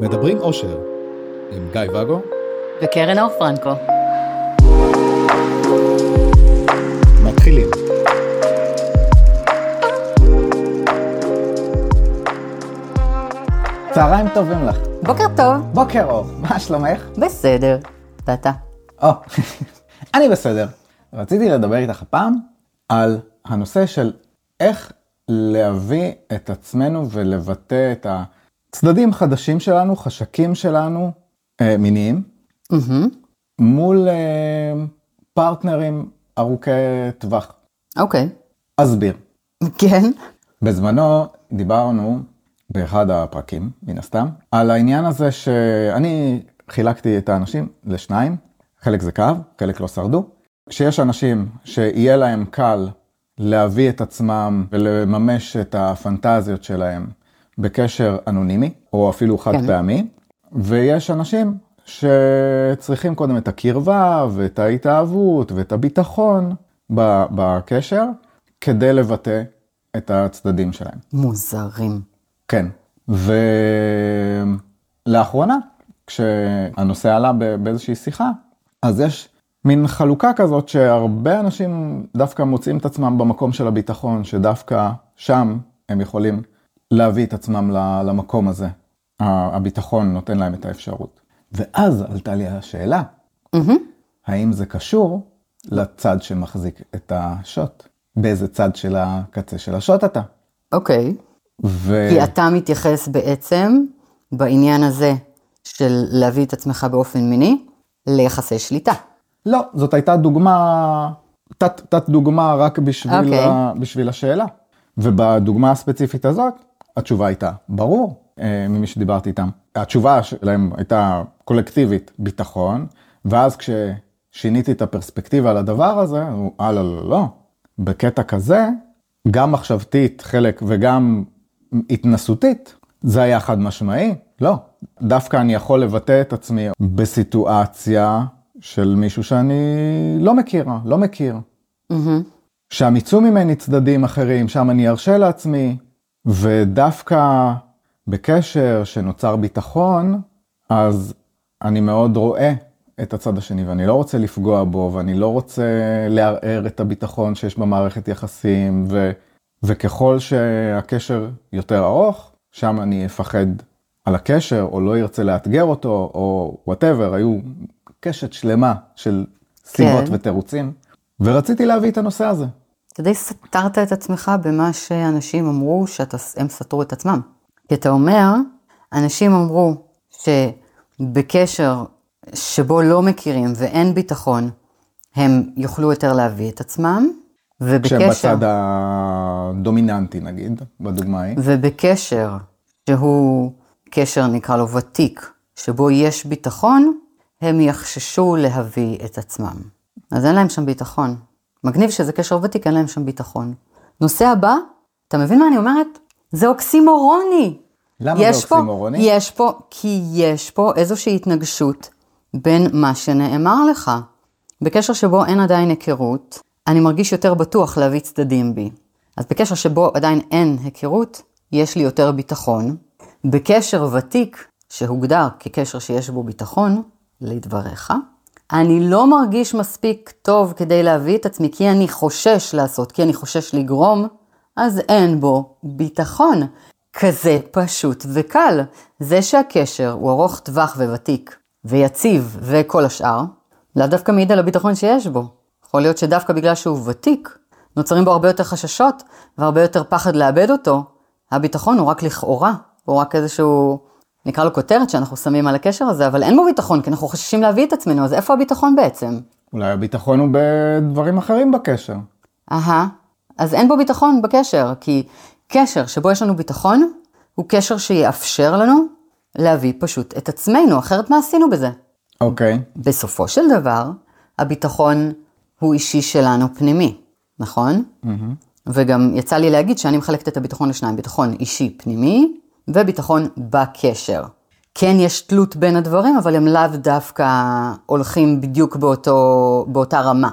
מדברים אושר עם גיא ואגו וקרן אור פרנקו. מתחילים. צהריים טובים לך. בוקר טוב. בוקר אור, מה שלומך? בסדר. ואתה? או, אני בסדר. רציתי לדבר איתך הפעם על הנושא של איך להביא את עצמנו ולבטא את הצדדים החדשים שלנו, חשקים שלנו, אה, מיניים, מהמם. מול אה, פרטנרים ארוכי טווח. אוקיי. אסביר. כן? בזמנו דיברנו באחד הפרקים, מן הסתם, על העניין הזה שאני חילקתי את האנשים לשניים, חלק זה כאב, חלק לא שרדו. שיש אנשים שיהיה להם קל להביא את עצמם ולממש את הפנטזיות שלהם בקשר אנונימי, או אפילו חד כן. פעמי, ויש אנשים שצריכים קודם את הקרבה ואת ההתאהבות ואת הביטחון ב- בקשר, כדי לבטא את הצדדים שלהם. מוזרים. כן. ולאחרונה, כשהנושא עלה באיזושהי שיחה, אז יש מין חלוקה כזאת שהרבה אנשים דווקא מוצאים את עצמם במקום של הביטחון, שדווקא שם הם יכולים להביא את עצמם למקום הזה. הביטחון נותן להם את האפשרות. ואז עלתה לי השאלה, מהמם. האם זה קשור לצד שמחזיק את השוט? באיזה צד של הקצה של השוט אתה? אוקיי. ו... כי אתה מתייחס בעצם בעניין הזה של להביא את עצמך באופן מיני ליחסי שליטה. לא, זאת הייתה דוגמה, תת, תת דוגמה רק בשביל, אוקיי. ה, בשביל השאלה. ובדוגמה הספציפית הזאת, התשובה הייתה ברור אה, ממי שדיברתי איתם. התשובה שלהם הייתה קולקטיבית, ביטחון, ואז כששיניתי את הפרספקטיבה על הדבר הזה, אמרו, אה, לא, לא, לא. בקטע כזה, גם מחשבתית חלק וגם התנסותית, זה היה חד משמעי. לא, דווקא אני יכול לבטא את עצמי בסיטואציה של מישהו שאני לא מכירה, לא מכיר. מהמם. שם יצאו ממני צדדים אחרים, שם אני ארשה לעצמי, ודווקא בקשר שנוצר ביטחון, אז אני מאוד רואה את הצד השני, ואני לא רוצה לפגוע בו, ואני לא רוצה לערער את הביטחון שיש במערכת יחסים, ו, וככל שהקשר יותר ארוך, שם אני אפחד על הקשר, או לא ארצה לאתגר אותו, או וואטאבר, היו קשת שלמה של סיבות כן. ותירוצים, ורציתי להביא את הנושא הזה. אתה די סתרת את עצמך במה שאנשים אמרו שהם סתרו את עצמם. כי אתה אומר, אנשים אמרו שבקשר שבו לא מכירים ואין ביטחון, הם יוכלו יותר להביא את עצמם, כשהם ובקשר, בצד הדומיננטי נגיד, בדוגמה ההיא. ובקשר שהוא קשר נקרא לו ותיק, שבו יש ביטחון, הם יחששו להביא את עצמם. אז אין להם שם ביטחון. מגניב שזה קשר ותיק, אין להם שם ביטחון. נושא הבא, אתה מבין מה אני אומרת? זה אוקסימורוני. למה זה פה- אוקסימורוני? יש פה, כי יש פה איזושהי התנגשות בין מה שנאמר לך. בקשר שבו אין עדיין היכרות, אני מרגיש יותר בטוח להביא צדדים בי. אז בקשר שבו עדיין אין היכרות, יש לי יותר ביטחון. בקשר ותיק, שהוגדר כקשר שיש בו ביטחון, לדבריך, אני לא מרגיש מספיק טוב כדי להביא את עצמי, כי אני חושש לעשות, כי אני חושש לגרום, אז אין בו ביטחון. כזה פשוט וקל. זה שהקשר הוא ארוך טווח וותיק, ויציב וכל השאר, לאו דווקא מעיד על הביטחון שיש בו. יכול להיות שדווקא בגלל שהוא ותיק, נוצרים בו הרבה יותר חששות והרבה יותר פחד לאבד אותו. הביטחון הוא רק לכאורה, הוא רק איזשהו, נקרא לו כותרת שאנחנו שמים על הקשר הזה, אבל אין בו ביטחון, כי אנחנו חוששים להביא את עצמנו, אז איפה הביטחון בעצם? אולי הביטחון הוא בדברים אחרים בקשר. אהה, אז אין בו ביטחון בקשר, כי קשר שבו יש לנו ביטחון, הוא קשר שיאפשר לנו להביא פשוט את עצמנו, אחרת מה עשינו בזה? אוקיי, בסופו של דבר, הביטחון הוא אישי שלנו פנימי, נכון? וגם יצא לי להגיד שאני מחלקת את הביטחון לשניים, ביטחון אישי פנימי וביטחון בקשר. כן יש תלות בין הדברים, אבל הם לאו דווקא הולכים בדיוק באותו, באותה רמה,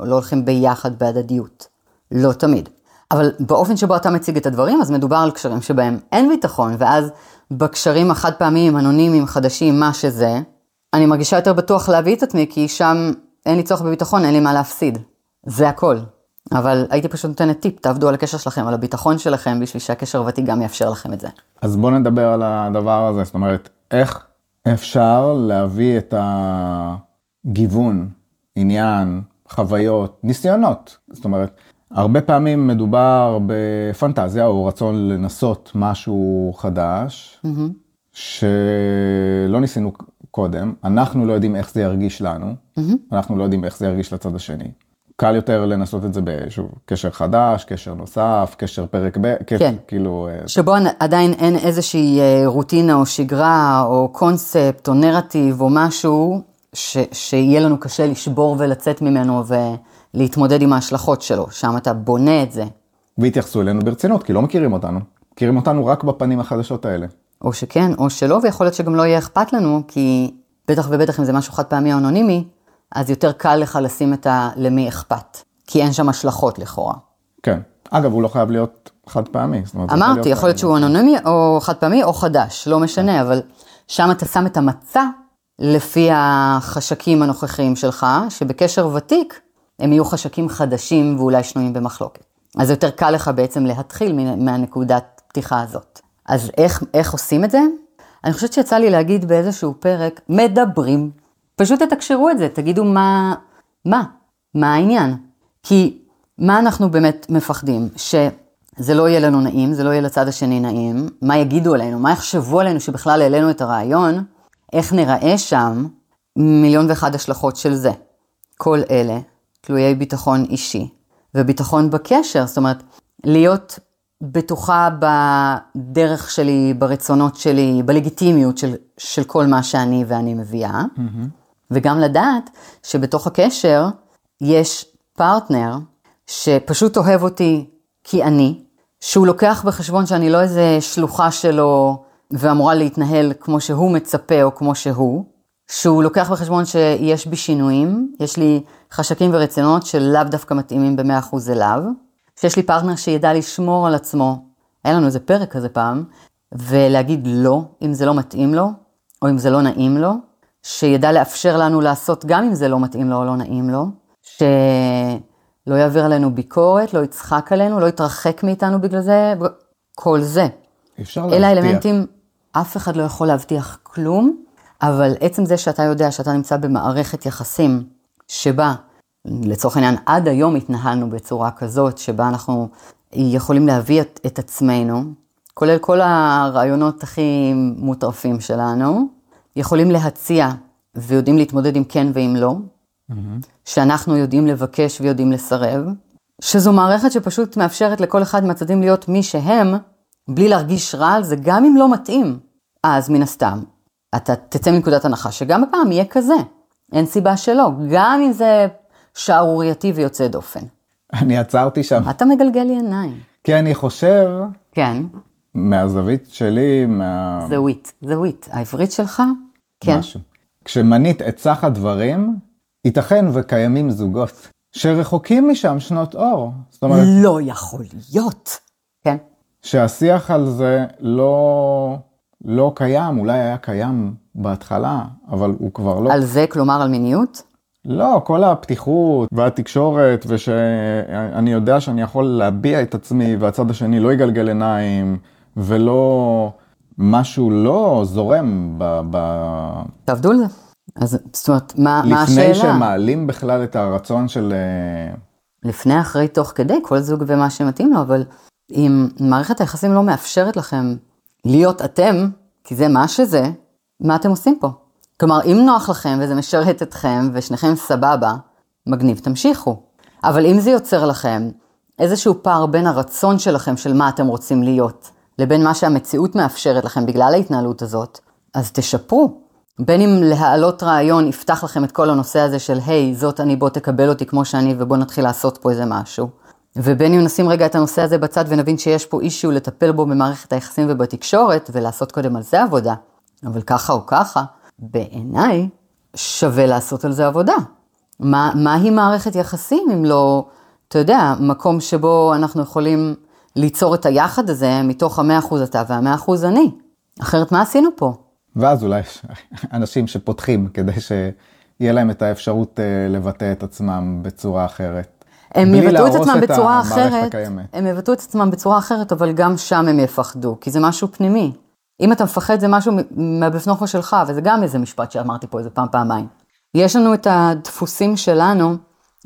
או לא הולכים ביחד בהדדיות. לא תמיד. אבל באופן שבו אתה מציג את הדברים, אז מדובר על קשרים שבהם אין ביטחון, ואז בקשרים החד פעמיים, אנונימיים, חדשים, מה שזה, אני מרגישה יותר בטוח להביא את עצמי, כי שם אין לי צורך בביטחון, אין לי מה להפסיד. זה הכל. אבל הייתי פשוט נותנת טיפ, תעבדו על הקשר שלכם, על הביטחון שלכם, בשביל שהקשר הוותיק גם יאפשר לכם את זה. אז בואו נדבר על הדבר הזה, זאת אומרת, איך אפשר להביא את הגיוון, עניין, חוויות, ניסיונות. זאת אומרת, הרבה פעמים מדובר בפנטזיה או רצון לנסות משהו חדש, Mm-hmm. שלא ניסינו קודם, אנחנו לא יודעים איך זה ירגיש לנו, Mm-hmm. אנחנו לא יודעים איך זה ירגיש לצד השני. קל יותר לנסות את זה באיזשהו קשר חדש, קשר נוסף, קשר פרק ב', כן. כאילו, אה, שבו עדיין אין איזושהי אה, רוטינה או שגרה או קונספט או נרטיב או משהו ש, שיהיה לנו קשה לשבור ולצאת ממנו ולהתמודד עם ההשלכות שלו, שם אתה בונה את זה. והתייחסו אלינו ברצינות, כי לא מכירים אותנו. מכירים אותנו רק בפנים החדשות האלה. או שכן, או שלא, ויכול להיות שגם לא יהיה אכפת לנו, כי בטח ובטח אם זה משהו חד פעמי או אנונימי, אז יותר קל לך לשים את ה... למי אכפת, כי אין שם השלכות לכאורה. כן. אגב, הוא לא חייב להיות חד פעמי. אומרת, אמרתי, יכול להיות שהוא אנונימי או חד פעמי או חדש, לא משנה, אבל שם אתה שם את המצע לפי החשקים הנוכחיים שלך, שבקשר ותיק הם יהיו חשקים חדשים ואולי שנויים במחלוקת. אז יותר קל לך בעצם להתחיל מהנקודת פתיחה הזאת. אז איך, איך עושים את זה? אני חושבת שיצא לי להגיד באיזשהו פרק, מדברים. פשוט תתקשרו את זה, תגידו מה, מה, מה העניין. כי מה אנחנו באמת מפחדים? שזה לא יהיה לנו נעים, זה לא יהיה לצד השני נעים, מה יגידו עלינו, מה יחשבו עלינו שבכלל העלינו את הרעיון, איך נראה שם, מיליון ואחד השלכות של זה. כל אלה תלויי ביטחון אישי וביטחון בקשר, זאת אומרת, להיות בטוחה בדרך שלי, ברצונות שלי, בלגיטימיות של, של כל מה שאני ואני מביאה, וגם לדעת שבתוך הקשר יש פרטנר שפשוט אוהב אותי כי אני, שהוא לוקח בחשבון שאני לא איזה שלוחה שלו ואמורה להתנהל כמו שהוא מצפה או כמו שהוא, שהוא לוקח בחשבון שיש בי שינויים, יש לי חשקים ורצונות שלאו דווקא מתאימים ב-100% אליו, שיש לי פרטנר שידע לשמור על עצמו, היה לנו איזה פרק כזה פעם, ולהגיד לא, אם זה לא מתאים לו, או אם זה לא נעים לו, שידע לאפשר לנו לעשות גם אם זה לא מתאים לו או לא נעים לו, שלא יעביר עלינו ביקורת, לא יצחק עלינו, לא יתרחק מאיתנו בגלל זה, כל זה. אפשר אלה להבטיח. האלמנטים, אף אחד לא יכול להבטיח כלום, אבל עצם זה שאתה יודע שאתה נמצא במערכת יחסים שבה, לצורך העניין, עד היום התנהלנו בצורה כזאת, שבה אנחנו יכולים להביא את, את עצמנו, כולל כל הרעיונות הכי מוטרפים שלנו, יכולים להציע ויודעים להתמודד עם כן ועם לא, שאנחנו יודעים לבקש ויודעים לסרב, שזו מערכת שפשוט מאפשרת לכל אחד מהצדדים להיות מי שהם, בלי להרגיש רע על זה, גם אם לא מתאים. אז מן הסתם, אתה תצא מנקודת הנחה שגם הפעם יהיה כזה. אין סיבה שלא, גם אם זה שערורייתי ויוצא דופן. אני עצרתי שם, אתה מגלגל לי עיניים. כי אני חושב, כן, מהזווית שלי, מה... זה וויט, זה וויט. העברית שלך? כן. משהו. כשמנית את סך הדברים, ייתכן וקיימים זוגות שרחוקים משם שנות אור. זאת אומרת, לא יכול להיות. כן. שהשיח על זה לא, לא קיים, אולי היה קיים בהתחלה, אבל הוא כבר לא. על זה, כלומר על מיניות? לא, כל הפתיחות והתקשורת, ושאני יודע שאני יכול להביע את עצמי, והצד השני לא יגלגל עיניים, ולא... משהו לא זורם ב... ב... תעבדו על זה. אז זאת אומרת, מה, מה השאלה? לפני שמעלים בכלל את הרצון של... אה, לפני, אחרי, תוך כדי, כל זוג ומה שמתאים לו, אבל אם מערכת היחסים לא מאפשרת לכם להיות אתם, כי זה מה שזה, מה אתם עושים פה? כלומר, אם נוח לכם וזה משרת אתכם ושניכם סבבה, מגניב, תמשיכו. אבל אם זה יוצר לכם איזשהו פער בין הרצון שלכם של מה אתם רוצים להיות, לבין מה שהמציאות מאפשרת לכם בגלל ההתנהלות הזאת, אז תשפרו. בין אם להעלות רעיון יפתח לכם את כל הנושא הזה של היי, זאת אני, בוא תקבל אותי כמו שאני ובוא נתחיל לעשות פה איזה משהו. ובין אם נשים רגע את הנושא הזה בצד ונבין שיש פה אישיו לטפל בו במערכת היחסים ובתקשורת ולעשות קודם על זה עבודה, אבל ככה או ככה, בעיניי שווה לעשות על זה עבודה. מה, מהי מערכת יחסים אם לא, אתה יודע, מקום שבו אנחנו יכולים ליצור את היחד הזה מתוך המאה אחוז אתה והמאה אחוז אני. אחרת מה עשינו פה? ואז אולי אנשים שפותחים כדי שיהיה להם את האפשרות אה, לבטא את עצמם בצורה אחרת. הם יבטאו את עצמם את בצורה אחרת, הקיימת. הם יבטאו את עצמם בצורה אחרת, אבל גם שם הם יפחדו, כי זה משהו פנימי. אם אתה מפחד זה משהו מהבפנוכו שלך, וזה גם איזה משפט שאמרתי פה איזה פעם, פעמיים. יש לנו את הדפוסים שלנו,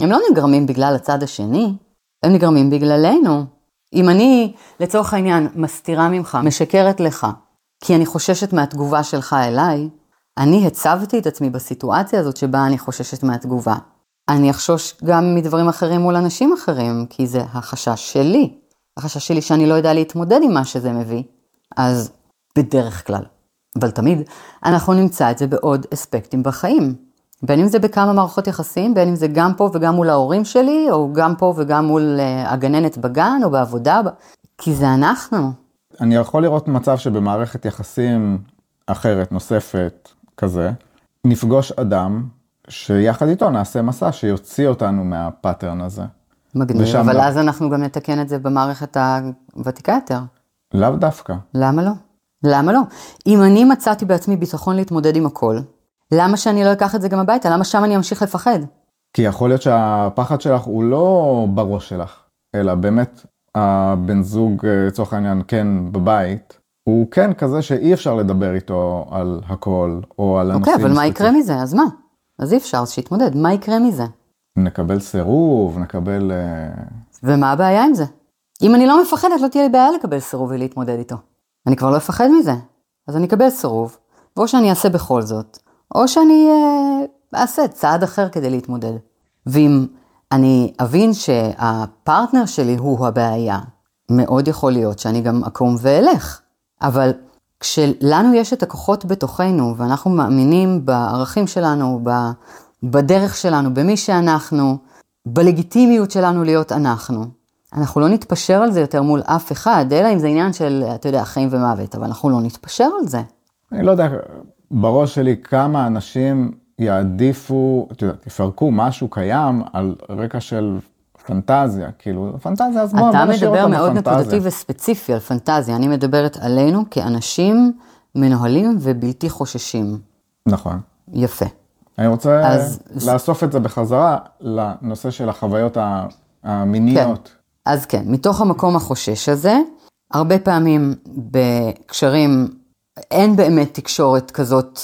הם לא נגרמים בגלל הצד השני, הם נגרמים בגללנו. אם אני, לצורך העניין, מסתירה ממך, משקרת לך, כי אני חוששת מהתגובה שלך אליי, אני הצבתי את עצמי בסיטואציה הזאת שבה אני חוששת מהתגובה. אני אחשוש גם מדברים אחרים מול אנשים אחרים, כי זה החשש שלי. החשש שלי שאני לא יודע להתמודד עם מה שזה מביא. אז בדרך כלל, אבל תמיד, אנחנו נמצא את זה בעוד אספקטים בחיים. בין אם זה בכמה מערכות יחסים, בין אם זה גם פה וגם מול ההורים שלי, או גם פה וגם מול אה, הגננת בגן, או בעבודה, כי זה אנחנו. אני יכול לראות מצב שבמערכת יחסים אחרת, נוספת, כזה, נפגוש אדם שיחד איתו נעשה מסע שיוציא אותנו מהפאטרן הזה. מגניב, אבל גם. אז אנחנו גם נתקן את זה במערכת הוותיקה יותר. לאו דווקא. למה לא? למה לא? אם אני מצאתי בעצמי ביטחון להתמודד עם הכל, למה שאני לא אקח את זה גם הביתה? למה שם אני אמשיך לפחד? כי יכול להיות שהפחד שלך הוא לא בראש שלך, אלא באמת הבן זוג, אה, לצורך העניין, כן בבית, הוא כן כזה שאי אפשר לדבר איתו על הכל, או על הנושאים אוקיי, אבל מה יקרה. מזה? אז מה? אז אי אפשר, אז שיתמודד. מה יקרה מזה? נקבל סירוב, נקבל... אה, ומה הבעיה עם זה? אם אני לא מפחדת, לא תהיה לי בעיה לקבל סירוב ולהתמודד איתו. אני כבר לא אפחד מזה. אז אני אקבל סירוב, ואו שאני אעשה בכל זאת, או שאני אה, אעשה צעד אחר כדי להתמודד. ואם אני אבין שהפרטנר שלי הוא הבעיה, מאוד יכול להיות שאני גם אקום ואלך. אבל כשלנו יש את הכוחות בתוכנו, ואנחנו מאמינים בערכים שלנו, בדרך שלנו, במי שאנחנו, בלגיטימיות שלנו להיות אנחנו, אנחנו לא נתפשר על זה יותר מול אף אחד, אלא אם זה עניין של, אתה יודע, חיים ומוות, אבל אנחנו לא נתפשר על זה. אני לא יודע, בראש שלי כמה אנשים יעדיפו, את יודעת, יפרקו משהו קיים על רקע של פנטזיה, כאילו, פנטזיה, אז בוא, אתה בוא נשאיר מדבר אותה מאוד בפנטזיה. נקודתי וספציפי על פנטזיה, אני מדברת עלינו כאנשים מנוהלים ובלתי חוששים. נכון. יפה. אני רוצה אז- לאסוף את זה בחזרה לנושא של החוויות המיניות. אז כן, מתוך המקום החושש הזה, הרבה פעמים בקשרים אין באמת תקשורת כזאת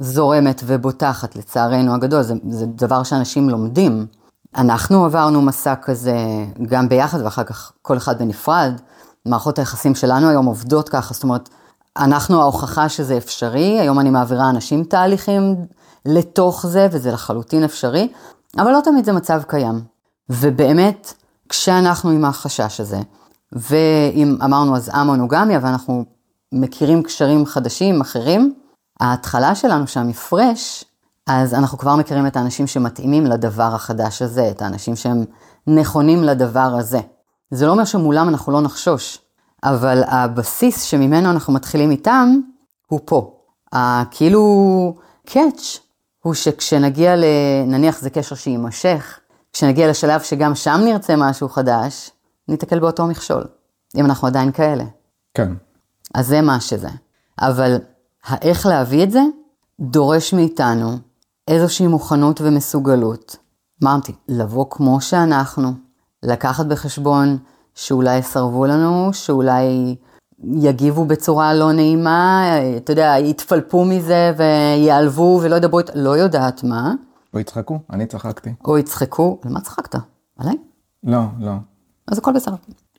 זורמת ובוטחת, לצערנו הגדול, זה, זה דבר שאנשים לומדים. אנחנו עברנו מסע כזה גם ביחד ואחר כך כל אחד בנפרד. מערכות היחסים שלנו היום עובדות ככה, זאת אומרת, אנחנו ההוכחה שזה אפשרי, היום אני מעבירה אנשים תהליכים לתוך זה וזה לחלוטין אפשרי, אבל לא תמיד זה מצב קיים. ובאמת, כשאנחנו עם החשש הזה, ואם אמרנו אז המונוגמיה ואנחנו מכירים קשרים חדשים אחרים, ההתחלה שלנו שהמפרש, אז אנחנו כבר מכירים את האנשים שמתאימים לדבר החדש הזה, את האנשים שהם נכונים לדבר הזה. זה לא אומר שמולם אנחנו לא נחשוש, אבל הבסיס שממנו אנחנו מתחילים איתם, הוא פה. הכאילו קאץ' הוא שכשנגיע ל... נניח זה קשר שיימשך, כשנגיע לשלב שגם שם נרצה משהו חדש, ניתקל באותו מכשול, אם אנחנו עדיין כאלה. כן. אז זה מה שזה. אבל האיך להביא את זה, דורש מאיתנו איזושהי מוכנות ומסוגלות. אמרתי, לבוא כמו שאנחנו, לקחת בחשבון שאולי יסרבו לנו, שאולי יגיבו בצורה לא נעימה, אתה יודע, יתפלפו מזה ויעלבו ולא ידברו, לא יודעת מה, או יצחקו, אני צחקתי. או יצחקו, על מה צחקת? עליי? לא, לא. אז הכל בסדר.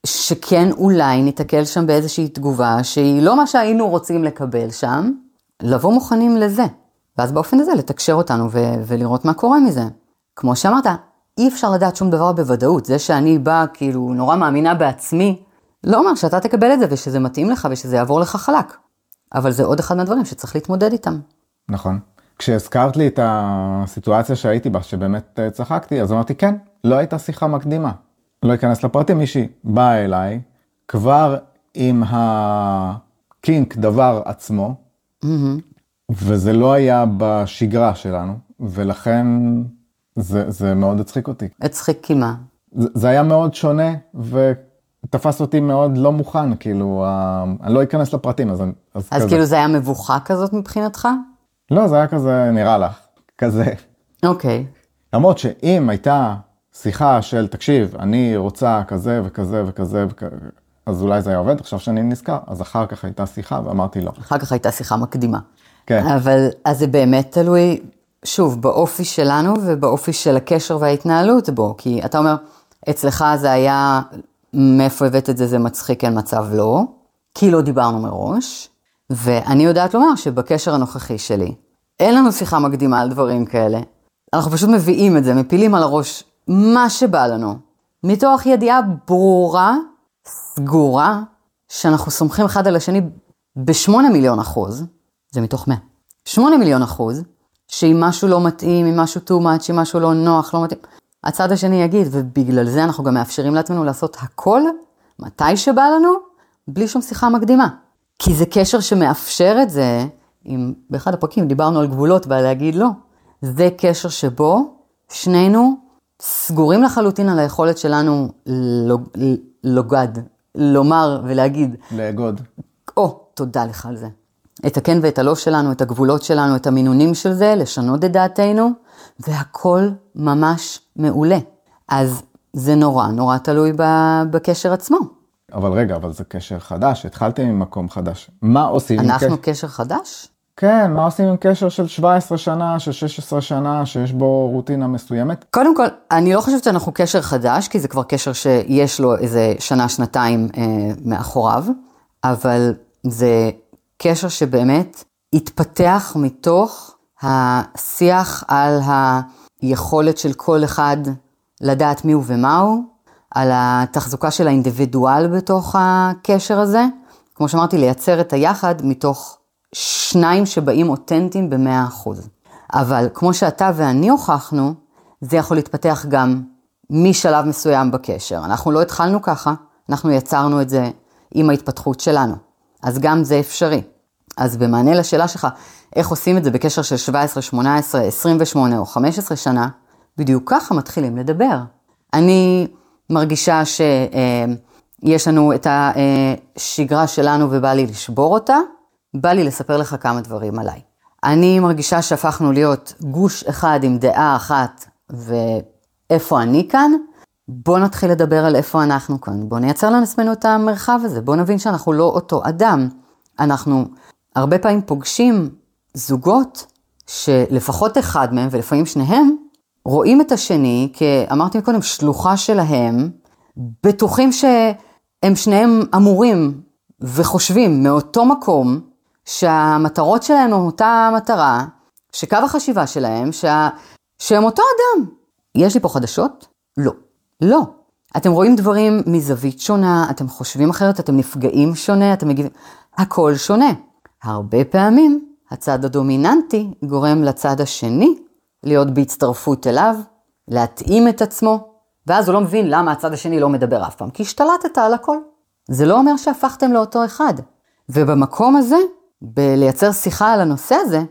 שכן אולי ניתקל שם באיזושהי תגובה שהיא לא מה שהיינו רוצים לקבל שם, לבוא מוכנים לזה. ואז באופן הזה לתקשר אותנו ו- ולראות מה קורה מזה. כמו שאמרת, אי אפשר לדעת שום דבר בוודאות. זה שאני באה כאילו נורא מאמינה בעצמי, לא אומר שאתה תקבל את זה ושזה מתאים לך ושזה יעבור לך חלק. אבל זה עוד אחד מהדברים שצריך להתמודד איתם. נכון. כשהזכרת לי את הסיטואציה שהייתי בה, שבאמת אה, צחקתי, אז אמרתי, כן, לא הייתה שיחה מקדימה. לא אכנס לפרטים, מישהי באה אליי, כבר עם הקינק דבר עצמו, וזה לא היה בשגרה שלנו, ולכן זה, זה מאוד הצחיק אותי. הצחיק כי מה? זה, זה היה מאוד שונה, תפס אותי מאוד לא מוכן, כאילו, ה- אני לא אכנס לפרטים, אז, אני- אז, אז כזה. כאילו זה היה מבוכה כזאת מבחינתך? לא, זה היה כזה, נראה לך, כזה. אוקיי. למרות שאם הייתה שיחה של, תקשיב, אני רוצה כזה וכזה וכזה, וכ... אז אולי זה היה עובד, עכשיו שאני נזכר, אז אחר כך הייתה שיחה ואמרתי לא. אחר כך הייתה שיחה מקדימה. כן. אבל אז זה באמת תלוי, שוב, באופי שלנו ובאופי של הקשר וההתנהלות בו. כי אתה אומר, אצלך זה היה, מאיפה הבאת את זה, זה מצחיק, אין מצב לא. כי לא דיברנו מראש. ואני יודעת לומר שבקשר הנוכחי שלי, אין לנו שיחה מקדימה על דברים כאלה. אנחנו פשוט מביאים את זה, מפילים על הראש מה שבא לנו. מתוך ידיעה ברורה, סגורה, שאנחנו סומכים אחד על השני בשמונה מיליון אחוז, זה מתוך 100. 8 מיליון אחוז, שאם משהו לא מתאים, אם משהו too much, אם משהו לא נוח, לא מתאים, הצד השני יגיד, ובגלל זה אנחנו גם מאפשרים לעצמנו לעשות הכל, מתי שבא לנו, בלי שום שיחה מקדימה. כי זה קשר שמאפשר את זה, אם באחד הפרקים דיברנו על גבולות ועל להגיד לא, זה קשר שבו שנינו סגורים לחלוטין על היכולת שלנו לוג, לוגד, לומר ולהגיד, לאגוד. או, תודה לך על זה. את הכן ואת הלא שלנו, את הגבולות שלנו, את המינונים של זה, לשנות את דעתנו, והכל ממש מעולה. אז זה נורא נורא תלוי בקשר עצמו. אבל רגע, אבל זה קשר חדש, התחלתם ממקום חדש. מה עושים עם אנחנו קשר? קשר חדש? כן, מה עושים עם קשר של 17 שנה, של 16 שנה, שיש בו רוטינה מסוימת? קודם כל, אני לא חושבת שאנחנו קשר חדש, כי זה כבר קשר שיש לו איזה שנה, שנתיים אה, מאחוריו, אבל זה קשר שבאמת התפתח מתוך השיח על היכולת של כל אחד לדעת מי הוא ומה הוא, על התחזוקה של האינדיבידואל בתוך הקשר הזה. כמו שאמרתי, לייצר את היחד מתוך שניים שבאים אותנטיים במאה אחוז. אבל כמו שאתה ואני הוכחנו, זה יכול להתפתח גם משלב מסוים בקשר. אנחנו לא התחלנו ככה, אנחנו יצרנו את זה עם ההתפתחות שלנו. אז גם זה אפשרי. אז במענה לשאלה שלך, איך עושים את זה בקשר של 17, 18, 28 או 15 שנה, בדיוק ככה מתחילים לדבר. אני מרגישה שיש לנו את השגרה שלנו ובא לי לשבור אותה, בא לי לספר לך כמה דברים עליי. אני מרגישה שהפכנו להיות גוש אחד עם דעה אחת ואיפה אני כאן, בוא נתחיל לדבר על איפה אנחנו כאן, בוא נייצר לעצמנו את המרחב הזה, בוא נבין שאנחנו לא אותו אדם. אנחנו הרבה פעמים פוגשים זוגות שלפחות אחד מהם ולפעמים שניהם רואים את השני, כאמרתי קודם, שלוחה שלהם, בטוחים שהם שניהם אמורים וחושבים מאותו מקום, שהמטרות שלהם הם אותה מטרה, שקו החשיבה שלהם, שה... שהם אותו אדם. יש לי פה חדשות? לא. לא. אתם רואים דברים מזווית שונה, אתם חושבים אחרת, אתם נפגעים שונה, אתם מגיבים... הכל שונה. הרבה פעמים הצד הדומיננטי גורם לצד השני להיות בהצטרפות אליו, להתאים את עצמו, ואז הוא לא מבין למה הצד השני לא מדבר אף פעם, כי השתלטת על הכל. זה לא אומר שהפכתם לאותו אחד. ובמקום הזה, בלייצר שיחה על הנושא הזה,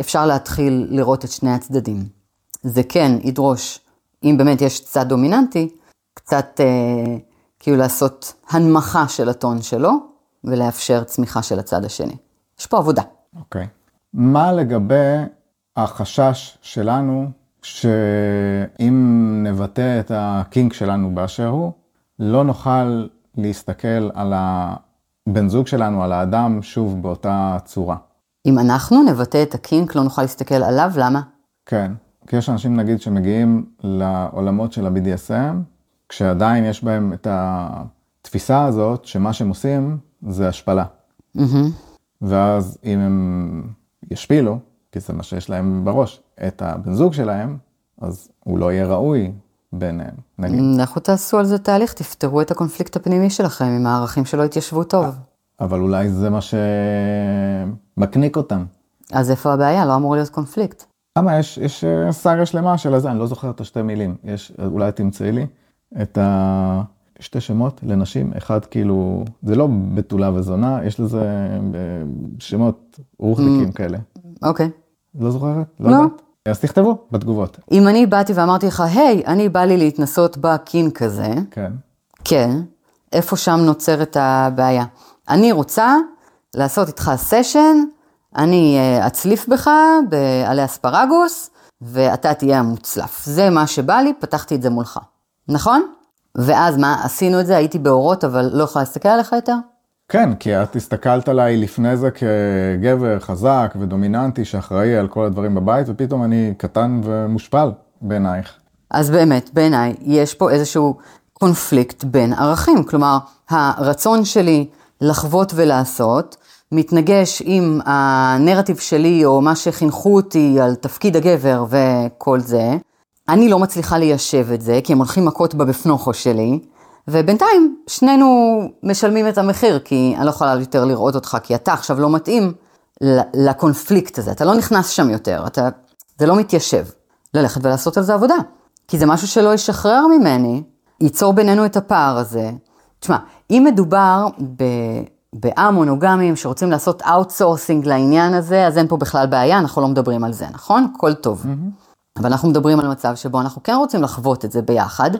אפשר להתחיל לראות את שני הצדדים. זה כן ידרוש, אם באמת יש צד דומיננטי, קצת אה, כאילו לעשות הנמכה של הטון שלו, ולאפשר צמיחה של הצד השני. יש פה עבודה. אוקיי. מה לגבי החשש שלנו, שאם נבטא את הקינק שלנו באשר הוא, לא נוכל להסתכל על הבן זוג שלנו, על האדם, שוב באותה צורה. אם אנחנו נבטא את הקינק, לא נוכל להסתכל עליו, למה? כן, כי יש אנשים נגיד שמגיעים לעולמות של ה-BDSM, כשעדיין יש בהם את התפיסה הזאת שמה שהם עושים זה השפלה. מהמם. ואז אם הם ישפילו, כי זה מה שיש להם בראש, את הבן זוג שלהם, אז הוא לא יהיה ראוי ביניהם, נגיד. לכו תעשו על זה תהליך, תפתרו את הקונפליקט הפנימי שלכם עם הערכים שלא התיישבו טוב. אבל אולי זה מה שמקניק אותם. אז איפה הבעיה? לא אמור להיות קונפליקט. למה יש, יש אה, סאגה שלמה של הזה, אני לא זוכר את השתי מילים, יש, אולי תמצאי לי את השתי שמות לנשים, אחד כאילו, זה לא בתולה וזונה, יש לזה אה, שמות רוחניקים כאלה. אוקיי. לא זוכרת? לא. יודעת? אז תכתבו בתגובות. אם אני באתי ואמרתי לך, היי, אני בא לי להתנסות בקינק הזה, כן. כן, איפה שם נוצרת הבעיה. אני רוצה לעשות איתך סשן, אני אה, אצליף בך בעלי אספרגוס, ואתה תהיה המוצלף. זה מה שבא לי, פתחתי את זה מולך. נכון? ואז מה, עשינו את זה, הייתי באורות, אבל לא יכולה להסתכל עליך יותר? כן, כי את הסתכלת עליי לפני זה כגבר חזק ודומיננטי שאחראי על כל הדברים בבית, ופתאום אני קטן ומושפל בעינייך. אז באמת, בעיניי, יש פה איזשהו קונפליקט בין ערכים. כלומר, הרצון שלי לחוות ולעשות, מתנגש עם הנרטיב שלי, או מה שחינכו אותי על תפקיד הגבר וכל זה. אני לא מצליחה ליישב את זה, כי הם הולכים מכות בבפנוכו שלי, ובינתיים שנינו משלמים את המחיר, כי אני לא יכולה יותר לראות אותך, כי אתה עכשיו לא מתאים לקונפליקט הזה, אתה לא נכנס שם יותר, אתה, זה לא מתיישב. ללכת ולעשות על זה עבודה. כי זה משהו שלא ישחרר ממני, ייצור בינינו את הפער הזה. תשמע, אם מדובר ב... באמונוגמים שרוצים לעשות outsourcing לעניין הזה, אז אין פה בכלל בעיה, אנחנו לא מדברים על זה, נכון? הכל טוב. Mm-hmm. אבל אנחנו מדברים על מצב שבו אנחנו כן רוצים לחוות את זה ביחד.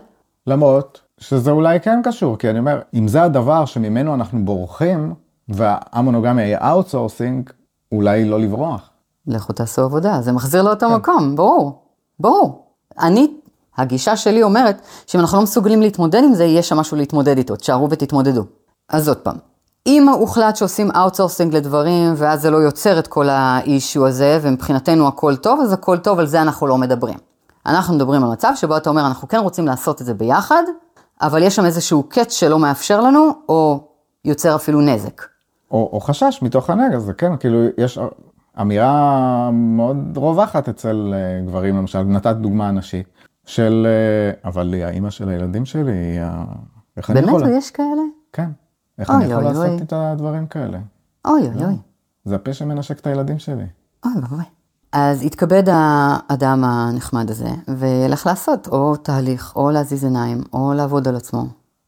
למרות שזה אולי כן קשור, כי אני אומר, אם זה הדבר שממנו אנחנו בורחים, והמונוגמיה היא outsourcing, אולי לא לברוח. לכו תעשו עבודה, זה מחזיר לאותו כן. מקום, ברור, ברור. אני, הגישה שלי אומרת שאם אנחנו לא מסוגלים להתמודד עם זה, יש שם משהו להתמודד איתו, תשארו ותתמודדו. אז עוד פעם, אם הוחלט שעושים outsourcing לדברים, ואז זה לא יוצר את כל ה issue הזה, ומבחינתנו הכל טוב, אז הכל טוב, על זה אנחנו לא מדברים. אנחנו מדברים על מצב שבו אתה אומר, אנחנו כן רוצים לעשות את זה ביחד, אבל יש שם איזשהו קאץ' שלא מאפשר לנו, או יוצר אפילו נזק. או, או חשש מתוך הנגע, זה כן, כאילו, יש אמירה מאוד רווחת אצל אה, גברים, למשל, נתת דוגמה נשית, של, אה, אבל היא האימא של הילדים שלי, היא ה... איך אני יכולה? באמת? יש כאלה? כן. איך אני יכול לעשות אוי. את הדברים כאלה? אוי אוי לא. אוי. זה הפה שמנשק את הילדים שלי. אוי ואבוי. אז יתכבד האדם הנחמד הזה, וילך לעשות או תהליך, או להזיז עיניים, או לעבוד על עצמו,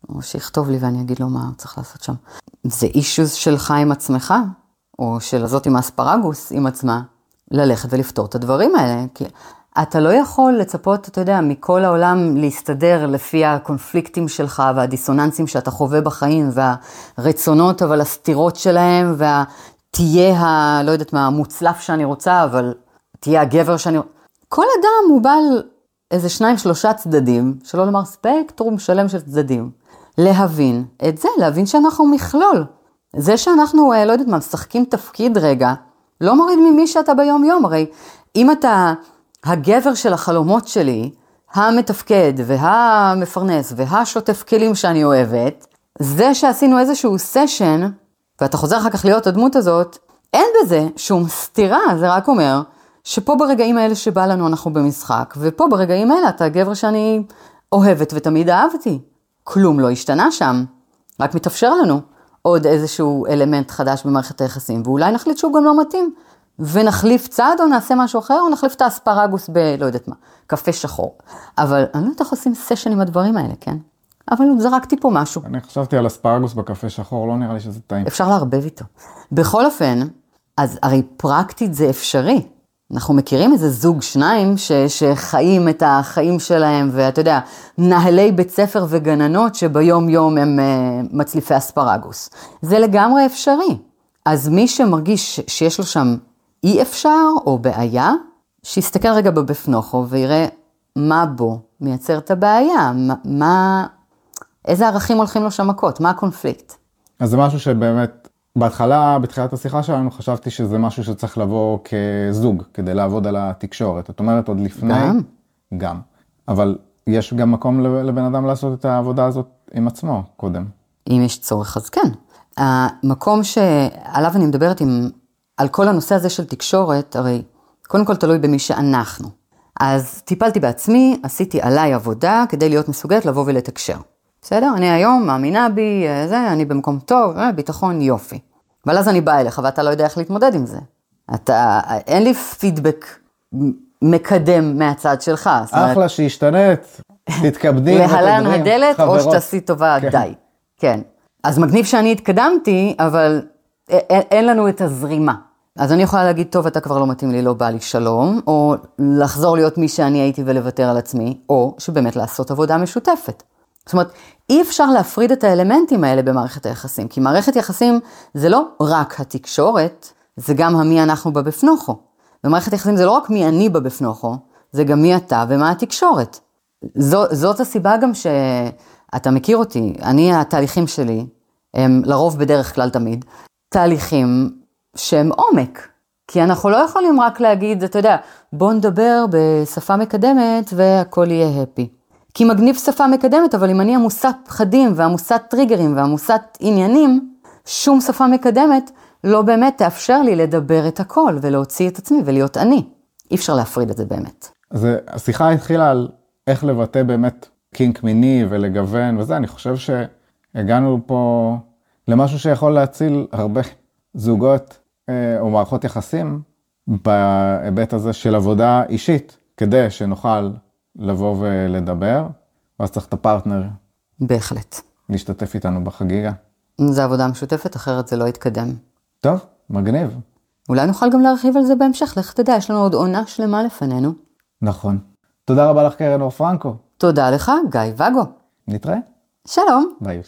או שיכתוב לי ואני אגיד לו מה הוא צריך לעשות שם. זה אישוז שלך עם עצמך, או של הזאת עם האספרגוס עם עצמה, ללכת ולפתור את הדברים האלה. כי אתה לא יכול לצפות, אתה יודע, מכל העולם להסתדר לפי הקונפליקטים שלך והדיסוננסים שאתה חווה בחיים, והרצונות, אבל הסתירות שלהם, והתהיה ה... לא יודעת מה, המוצלף שאני רוצה, אבל תהיה הגבר שאני... כל אדם הוא בעל איזה שניים, שלושה צדדים, שלא לומר ספקטרום שלם של צדדים. להבין את זה, להבין שאנחנו מכלול. זה שאנחנו, אה, לא יודעת מה, משחקים תפקיד רגע, לא מוריד ממי שאתה ביום יום, הרי אם אתה הגבר של החלומות שלי, המתפקד והמפרנס והשוטף כלים שאני אוהבת, זה שעשינו איזשהו סשן, ואתה חוזר אחר כך להיות הדמות הזאת, אין בזה שום סתירה, זה רק אומר שפה ברגעים האלה שבא לנו אנחנו במשחק, ופה ברגעים האלה אתה הגבר שאני אוהבת ותמיד אהבתי. כלום לא השתנה שם, רק מתאפשר לנו עוד איזשהו אלמנט חדש במערכת היחסים, ואולי נחליט שהוא גם לא מתאים, ונחליף צד או נעשה משהו אחר, או נחליף את האספרגוס ב... לא יודעת מה, קפה שחור. אבל אני לא יודעת איך עושים סשן עם הדברים האלה, כן? אבל זרקתי פה משהו. אני חשבתי על אספרגוס בקפה שחור, לא נראה לי שזה טעים. אפשר לערבב איתו. בכל אופן, אז הרי פרקטית זה אפשרי. אנחנו מכירים איזה זוג שניים ש, שחיים את החיים שלהם, ואתה יודע, מנהלי בית ספר וגננות שביום יום הם uh, מצליפי אספרגוס. זה לגמרי אפשרי. אז מי שמרגיש שיש לו שם אי אפשר או בעיה, שיסתכל רגע בבפנוכו ויראה מה בו מייצר את הבעיה, מה, איזה ערכים הולכים לו שם מכות, מה הקונפליקט. אז זה משהו שבאמת, בהתחלה, בתחילת השיחה שלנו, חשבתי שזה משהו שצריך לבוא כזוג, כדי לעבוד על התקשורת. את אומרת עוד לפני... גם. גם. אבל יש גם מקום לבן אדם לעשות את העבודה הזאת עם עצמו קודם. אם יש צורך, אז כן. המקום שעליו אני מדברת עם על כל הנושא הזה של תקשורת, הרי קודם כל תלוי במי שאנחנו. אז טיפלתי בעצמי, עשיתי עליי עבודה כדי להיות מסוגלת לבוא ולתקשר. בסדר? אני היום מאמינה בי, אה, זה, אני במקום טוב, אה, ביטחון, יופי. אבל אז אני באה אליך ואתה לא יודע איך להתמודד עם זה. אתה, אין לי פידבק מקדם מהצד שלך. אחלה שהשתנית, תתכבדי להלן הדלת, חברות. או שתעשי טובה, כן. די. כן. אז מגניב שאני התקדמתי, אבל אין לנו את הזרימה. אז אני יכולה להגיד, טוב, אתה כבר לא מתאים לי, לא בא לי שלום, או לחזור להיות מי שאני הייתי ולוותר על עצמי, או שבאמת לעשות עבודה משותפת. זאת אומרת, אי אפשר להפריד את האלמנטים האלה במערכת היחסים, כי מערכת יחסים זה לא רק התקשורת, זה גם המי אנחנו בבפנוכו. במערכת יחסים זה לא רק מי אני בבפנוכו, זה גם מי אתה ומה התקשורת. זו, זאת הסיבה גם שאתה מכיר אותי, אני, התהליכים שלי, הם לרוב בדרך כלל תמיד, תהליכים שהם עומק. כי אנחנו לא יכולים רק להגיד, אתה יודע, בוא נדבר בשפה מקדמת והכל יהיה הפי. כי מגניב שפה מקדמת, אבל אם אני עמוסת פחדים ועמוסת טריגרים ועמוסת עניינים, שום שפה מקדמת לא באמת תאפשר לי לדבר את הכל ולהוציא את עצמי ולהיות אני. אי אפשר להפריד את זה באמת. אז השיחה התחילה על איך לבטא באמת קינק מיני ולגוון וזה, אני חושב שהגענו פה למשהו שיכול להציל הרבה זוגות אה, או מערכות יחסים בהיבט הזה של עבודה אישית, כדי שנוכל לבוא ולדבר, ואז צריך את הפרטנר. בהחלט. להשתתף איתנו בחגיגה. זה עבודה משותפת, אחרת זה לא יתקדם. טוב, מגניב. אולי נוכל גם להרחיב על זה בהמשך, לך תדע, יש לנו עוד עונה שלמה לפנינו. נכון. תודה רבה לך קרן אור פרנקו. תודה לך, גיא ואגו. נתראה. שלום. ביי.